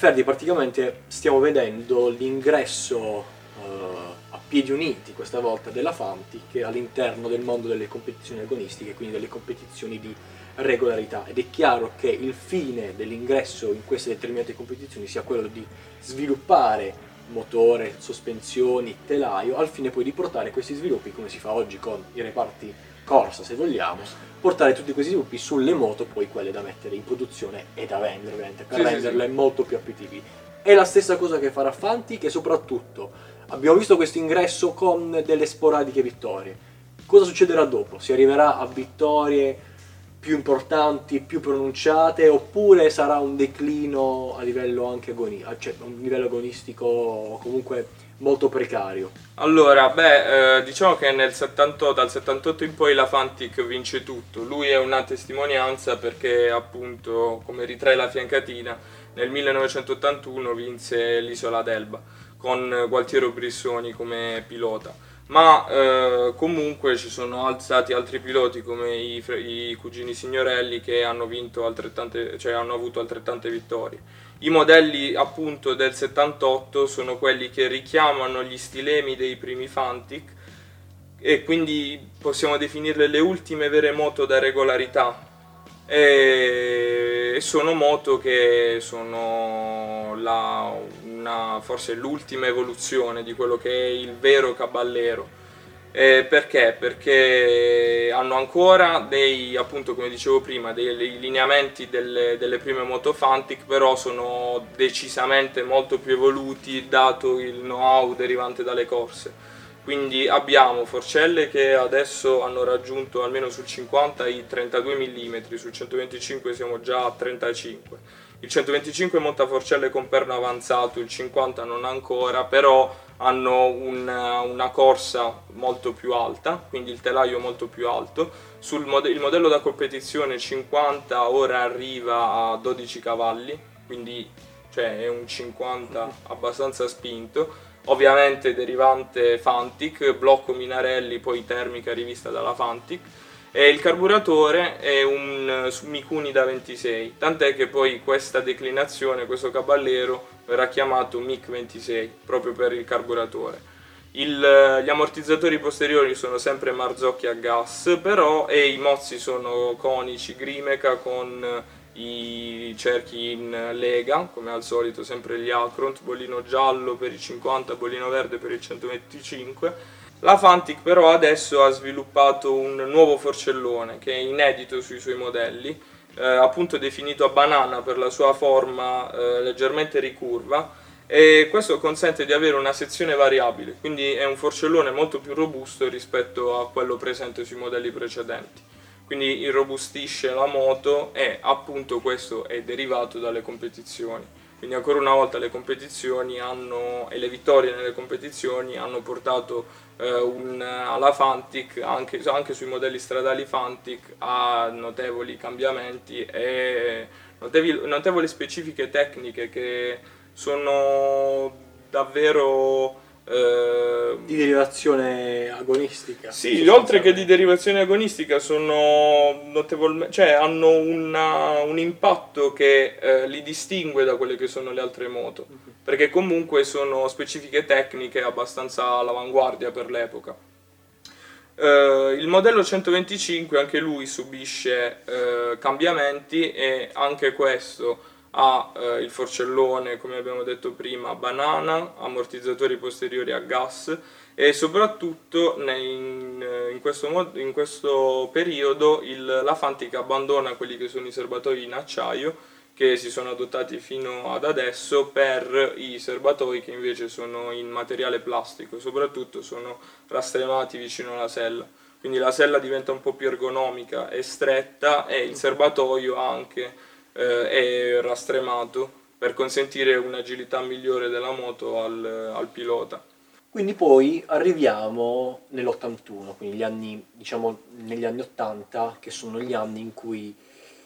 Ferdi praticamente stiamo vedendo l'ingresso eh, a piedi uniti questa volta della Fantic all'interno del mondo delle competizioni agonistiche, quindi delle competizioni di regolarità. Ed è chiaro che il fine dell'ingresso in queste determinate competizioni sia quello di sviluppare motore, sospensioni, telaio, al fine poi di portare questi sviluppi, come si fa oggi con i reparti corsa se vogliamo, portare tutti questi sviluppi sulle moto, poi quelle da mettere in produzione e da vendere ovviamente, per Sì, sì, renderle sì. molto più appetibili. È la stessa cosa che farà Fanti, che soprattutto abbiamo visto questo ingresso con delle sporadiche vittorie. Cosa succederà dopo? Si arriverà a vittorie più importanti, più pronunciate, oppure sarà un declino a livello anche agoni- cioè un livello agonistico comunque molto precario? Allora, beh, eh, diciamo che nel 78, dal 78 in poi la Fantic vince tutto. Lui è una testimonianza perché appunto, come ritrae la fiancatina, nel 1981 vinse l'isola d'Elba con Gualtiero Brissoni come pilota. Ma eh, comunque ci sono al- stati altri piloti come i, i cugini Signorelli che hanno vinto altrettante, cioè hanno avuto altrettante vittorie. I modelli appunto del 78 sono quelli che richiamano gli stilemi dei primi Fantic e quindi possiamo definirle le ultime vere moto da regolarità. E sono moto che sono la- una- forse l'ultima evoluzione di quello che è il vero caballero. Eh, perché? Perché hanno ancora dei, appunto come dicevo prima, dei lineamenti delle, delle prime moto Fantic, però sono decisamente molto più evoluti dato il know-how derivante dalle corse. Quindi abbiamo forcelle che adesso hanno raggiunto almeno sul 50 i 32 mm, sul 125 siamo già a 35. Il 125 monta forcelle con perno avanzato, il 50 non ancora, però hanno una, una corsa molto più alta, quindi il telaio molto più alto. Sul mode- il modello da competizione 50 ora arriva a 12 cavalli, quindi cioè, è un 50 abbastanza spinto. Ovviamente derivante Fantic, blocco Minarelli, poi termica rivista dalla Fantic. E il carburatore è un eh, Mikuni da 26, tant'è che poi questa declinazione, questo caballero, verrà chiamato MiC 26 proprio per il carburatore. Il- gli ammortizzatori posteriori sono sempre Marzocchi a gas, però e i mozzi sono conici Grimeca con eh, i cerchi in lega, come al solito sempre gli Acront, bollino giallo per il 50, bollino verde per il 125. La Fantic però adesso ha sviluppato un nuovo forcellone che è inedito sui suoi modelli, eh, appunto definito a banana per la sua forma eh, leggermente ricurva e questo consente di avere una sezione variabile, quindi è un forcellone molto più robusto rispetto a quello presente sui modelli precedenti. Quindi irrobustisce la moto e appunto questo è derivato dalle competizioni. Quindi ancora una volta le competizioni hanno, e le vittorie nelle competizioni hanno portato eh, un- alla Fantic, anche, anche sui modelli stradali Fantic, a notevoli cambiamenti e notevoli, notevoli specifiche tecniche che sono davvero... eh, Di derivazione agonistica. sì, oltre che di derivazione agonistica sono notevolmente, cioè hanno una- un impatto che eh, li distingue da quelle che sono le altre moto, perché comunque sono specifiche tecniche abbastanza all'avanguardia per l'epoca. Eh, il modello 125 anche lui subisce eh, cambiamenti e anche questo ha eh, il forcellone, come abbiamo detto prima, a banana, ammortizzatori posteriori a gas e soprattutto in, in questo, mod- in questo periodo il, la Fantic abbandona quelli che sono i serbatoi in acciaio che si sono adottati fino ad adesso per i serbatoi che invece sono in materiale plastico e soprattutto sono rastremati vicino alla sella. Quindi la sella diventa un po' più ergonomica e stretta e il serbatoio anche eh, è rastremato per consentire un'agilità migliore della moto al, al pilota. Quindi poi arriviamo nell'81, quindi gli anni, diciamo negli anni 80, che sono gli anni in cui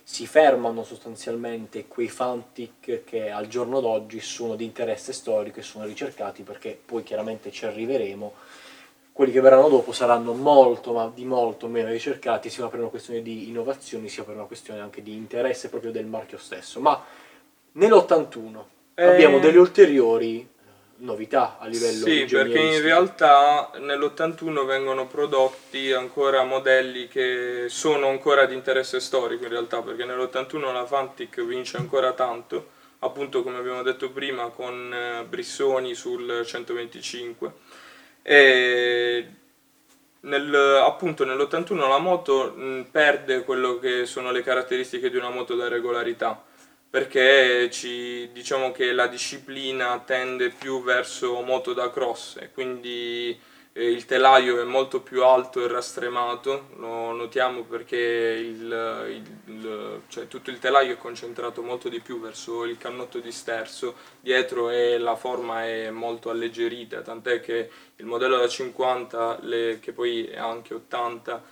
si fermano sostanzialmente quei Fantic che al giorno d'oggi sono di interesse storico e sono ricercati perché poi chiaramente ci arriveremo. Quelli che verranno dopo saranno molto, ma di molto meno ricercati, sia per una questione di innovazioni, sia per una questione anche di interesse proprio del marchio stesso. Ma nell'81 eh... abbiamo delle ulteriori novità a livello sì, perché in realtà nell'81 vengono prodotti ancora modelli che sono ancora di interesse storico in realtà, perché nell'81 la Fantic vince ancora tanto, appunto come abbiamo detto prima con eh, Brissoni sul 125 e nel, appunto nell'81 la moto mh, perde quello che sono le caratteristiche di una moto da regolarità perché ci, diciamo che la disciplina tende più verso moto da cross e quindi il telaio è molto più alto e rastremato, lo notiamo perché il, il, cioè, tutto il telaio è concentrato molto di più verso il cannotto di sterzo, dietro e la forma è molto alleggerita, tant'è che il modello da 50, le, che poi è anche 80,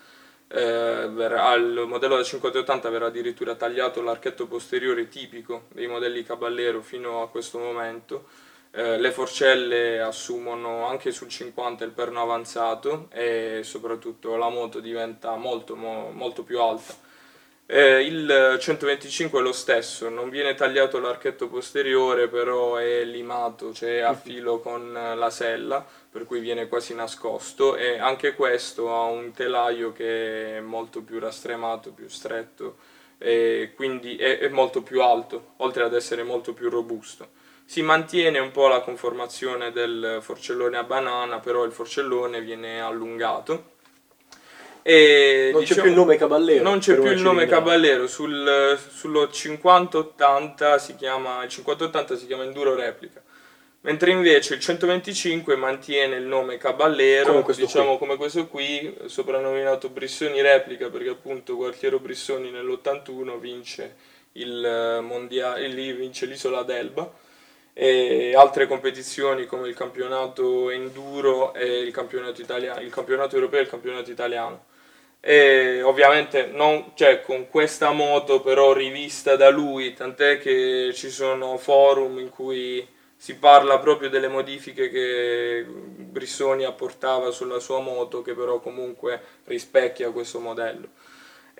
eh, verrà, al modello da 5080 verrà addirittura tagliato l'archetto posteriore tipico dei modelli Caballero fino a questo momento. Eh, le forcelle assumono anche sul 50 il perno avanzato e soprattutto la moto diventa molto, mo, molto più alta. Eh, il 125 è lo stesso, non viene tagliato l'archetto posteriore, però è limato, cioè a filo con la sella per cui viene quasi nascosto e anche questo ha un telaio che è molto più rastremato, più stretto e quindi è, è molto più alto, oltre ad essere molto più robusto. Si mantiene un po' la conformazione del forcellone a banana, però il forcellone viene allungato. E, non diciamo, c'è più il nome Caballero. Non c'è più il nome Caballero, Sul, sullo 5080 si chiama, il 5080 si chiama Enduro Replica mentre invece il 125 mantiene il nome Caballero, come diciamo qui. come questo qui, soprannominato Brissoni Replica, perché appunto Gualtiero Brissoni nell'81 vince, il eh, mondiale, lì vince l'isola d'Elba e altre competizioni come il campionato enduro e il campionato, italiano, il campionato europeo e il campionato italiano. E ovviamente non, cioè, con questa moto però rivista da lui, tant'è che ci sono forum in cui si parla proprio delle modifiche che Brissoni apportava sulla sua moto che però comunque rispecchia questo modello.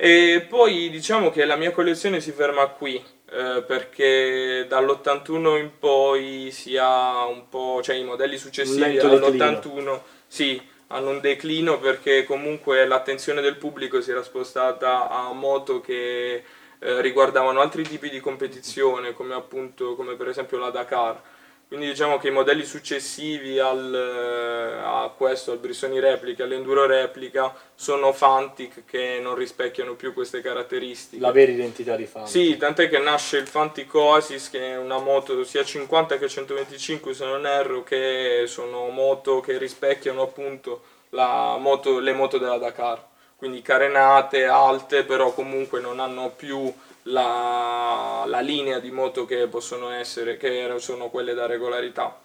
E poi diciamo che la mia collezione si ferma qui eh, perché dall'81 in poi si ha un po', cioè i modelli successivi all'81 sì, hanno un declino perché comunque l'attenzione del pubblico si era spostata a moto che eh, riguardavano altri tipi di competizione come appunto come per esempio la Dakar quindi diciamo che i modelli successivi al, eh, a questo, al Brissoni Replica, all'Enduro Replica, sono Fantic che non rispecchiano più queste caratteristiche. La vera identità di Fantic. Sì, tant'è che nasce il Fantic Oasis che è una moto sia 50 che 125 se non erro, che sono moto che rispecchiano appunto moto, le moto della Dakar. Quindi carenate, alte, però comunque non hanno più la, la linea di moto che possono essere, che sono quelle da regolarità.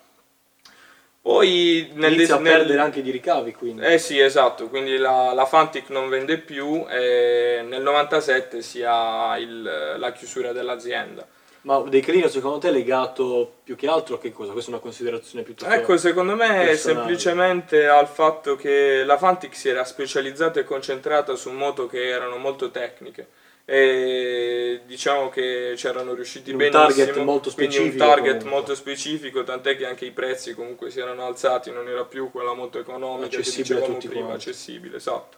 Poi nel Inizia a nel... perdere anche di ricavi quindi. Eh sì, esatto, quindi la, la Fantic non vende più e nel 97 si ha il, la chiusura dell'azienda. Ma declino secondo te è legato più che altro a che cosa? Questa è una considerazione piuttosto Ecco, secondo me personale. è semplicemente al fatto che la Fantic si era specializzata e concentrata su moto che erano molto tecniche e diciamo che c'erano riusciti un benissimo target molto specifico un target comunque. molto specifico tant'è che anche i prezzi comunque si erano alzati non era più quella moto economica accessibile che dicevamo prima quanti. accessibile esatto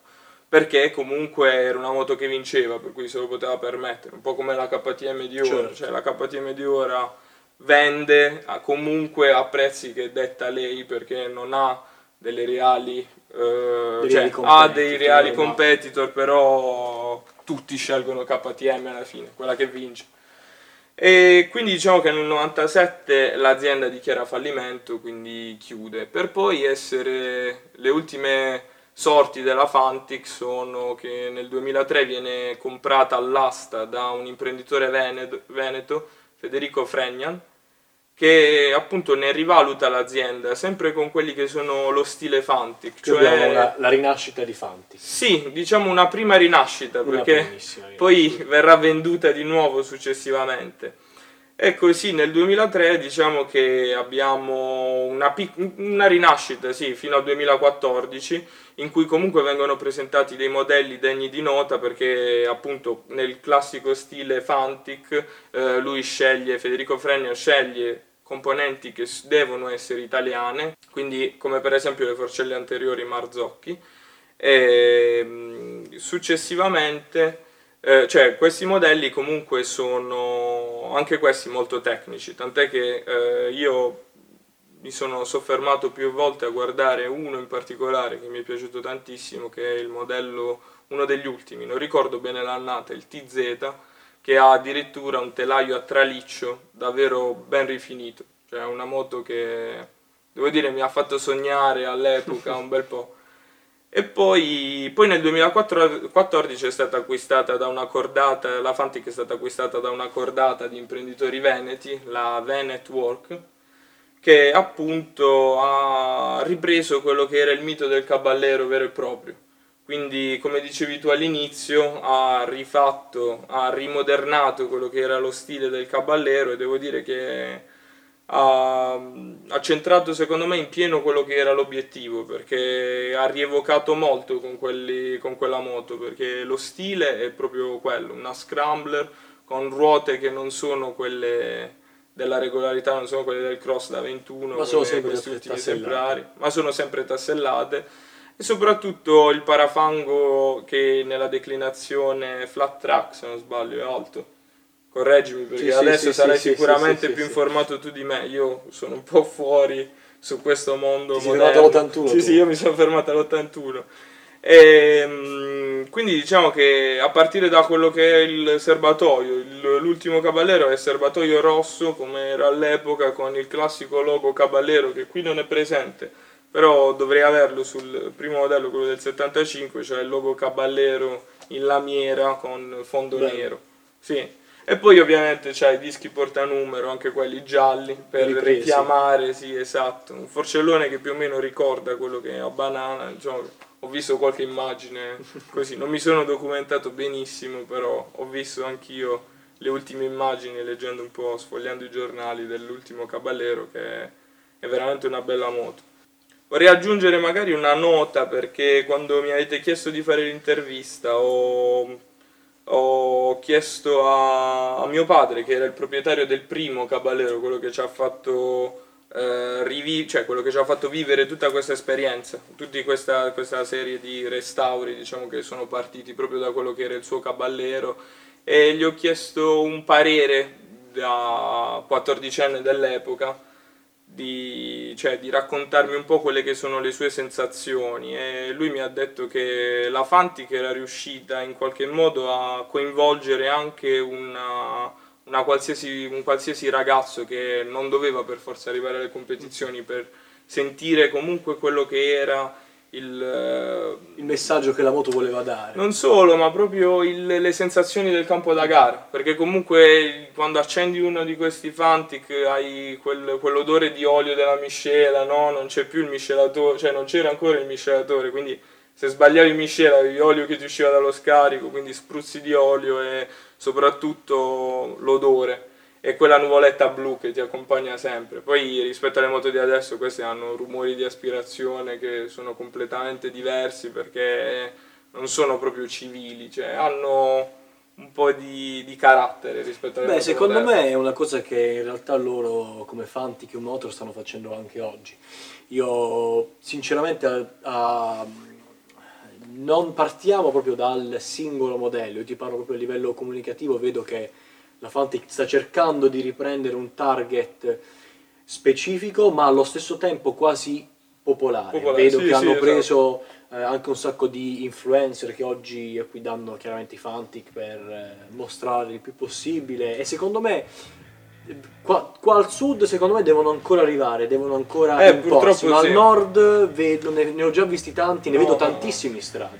perché comunque era una moto che vinceva per cui se lo poteva permettere un po' come la KTM di ora certo. cioè la KTM di ora vende a comunque a prezzi che detta lei perché non ha delle reali, eh, dei cioè, ha dei reali competitor però tutti scelgono KTM alla fine, quella che vince. E quindi diciamo che nel 97 l'azienda dichiara fallimento, quindi chiude, per poi essere le ultime sorti della Fantic sono che nel 2003 viene comprata all'asta da un imprenditore veneto, Federico Fregnan, che appunto ne rivaluta l'azienda sempre con quelli che sono lo stile Fantic. Cioè una, la rinascita di Fantic. Sì, diciamo una prima rinascita una perché poi verrà venduta di nuovo successivamente. E così nel 2003 diciamo che abbiamo una, una, rinascita, sì, fino al 2014, in cui comunque vengono presentati dei modelli degni di nota perché appunto nel classico stile Fantic eh, lui sceglie, Federico Frenio sceglie componenti che devono essere italiane, quindi come per esempio le forcelle anteriori Marzocchi. E, mm, successivamente, eh, cioè questi modelli comunque sono anche questi molto tecnici, tant'è che eh, io mi sono soffermato più volte a guardare uno in particolare che mi è piaciuto tantissimo, che è il modello, uno degli ultimi, non ricordo bene l'annata, il TZ, che ha addirittura un telaio a traliccio davvero ben rifinito, cioè una moto che devo dire mi ha fatto sognare all'epoca un bel po'. E poi, poi, nel 2014 è stata acquistata da una cordata, la Fantic è stata acquistata da una cordata di imprenditori veneti, la Venet Work, che appunto ha ripreso quello che era il mito del caballero vero e proprio quindi, come dicevi tu all'inizio, ha rifatto, ha rimodernato quello che era lo stile del caballero e devo dire che ha, ha centrato secondo me in pieno quello che era l'obiettivo perché ha rievocato molto con, quelli, con quella moto perché lo stile è proprio quello, una scrambler con ruote che non sono quelle della regolarità, non sono quelle del cross da 21 ma sono sempre questi ultimi esemplari, ma sono sempre tassellate e soprattutto il parafango che nella declinazione flat track, se non sbaglio, è alto. Correggimi perché sì, adesso sì, sarai sì, sicuramente più informato tu di me, io sono un po' fuori su questo mondo Ti moderno. all'81? Sì, tu. sì, io mi sono fermato all'81. E, ehm, quindi diciamo che a partire da quello che è il serbatoio, il, l'ultimo caballero è il serbatoio rosso come era all'epoca con il classico logo caballero che qui non è presente però dovrei averlo sul primo modello, quello del 75, cioè il logo caballero in lamiera con fondo Bello. nero. Sì. E poi ovviamente c'è i dischi portanumero, anche quelli gialli, per Ripresi. richiamare, sì esatto, un forcellone che più o meno ricorda quello che è a banana, diciamo, ho visto qualche immagine così, non mi sono documentato benissimo, però ho visto anch'io le ultime immagini leggendo un po', sfogliando i giornali dell'ultimo caballero che è veramente una bella moto. Vorrei aggiungere magari una nota perché quando mi avete chiesto di fare l'intervista ho, ho chiesto a, a, mio padre, che era il proprietario del primo Caballero, quello che ci ha fatto, eh, rivi- cioè quello che ci ha fatto vivere tutta questa esperienza, tutta questa, questa serie di restauri diciamo, che sono partiti proprio da quello che era il suo Caballero e gli ho chiesto un parere da 14enne dell'epoca di, cioè, di, raccontarmi un po' quelle che sono le sue sensazioni. E lui mi ha detto che la Fantic era riuscita in qualche modo a coinvolgere anche una, una qualsiasi, un qualsiasi ragazzo che non doveva per forza arrivare alle competizioni per sentire comunque quello che era il, il, messaggio che la moto voleva dare. Non solo, ma proprio il, le sensazioni del campo da gara, perché comunque quando accendi uno di questi Fantic hai quel, quell'odore di olio della miscela, no? non c'è più il miscelatore, cioè non c'era ancora il miscelatore, quindi se sbagliavi miscela avevi olio che ti usciva dallo scarico, quindi spruzzi di olio e soprattutto l'odore e quella nuvoletta blu che ti accompagna sempre. Poi rispetto alle moto di adesso queste hanno rumori di aspirazione che sono completamente diversi perché non sono proprio civili, cioè hanno un po' di, di carattere rispetto alle Beh, moto secondo moderne. me è una cosa che in realtà loro come Fantic e Motor stanno facendo anche oggi. Io sinceramente a, a, non partiamo proprio dal singolo modello, io ti parlo proprio a livello comunicativo, vedo che la Fantic sta cercando di riprendere un target specifico ma allo stesso tempo quasi popolare. popolare Vedo sì, che sì, hanno esatto. preso eh, anche un sacco di influencer che oggi danno chiaramente i Fantic per eh, mostrare il più possibile e secondo me qua, qua, al sud secondo me devono ancora arrivare, devono ancora eh, imporsi, ma al nord vedo, ne, ne, ho già visti tanti, ne no, vedo tantissimi in strada.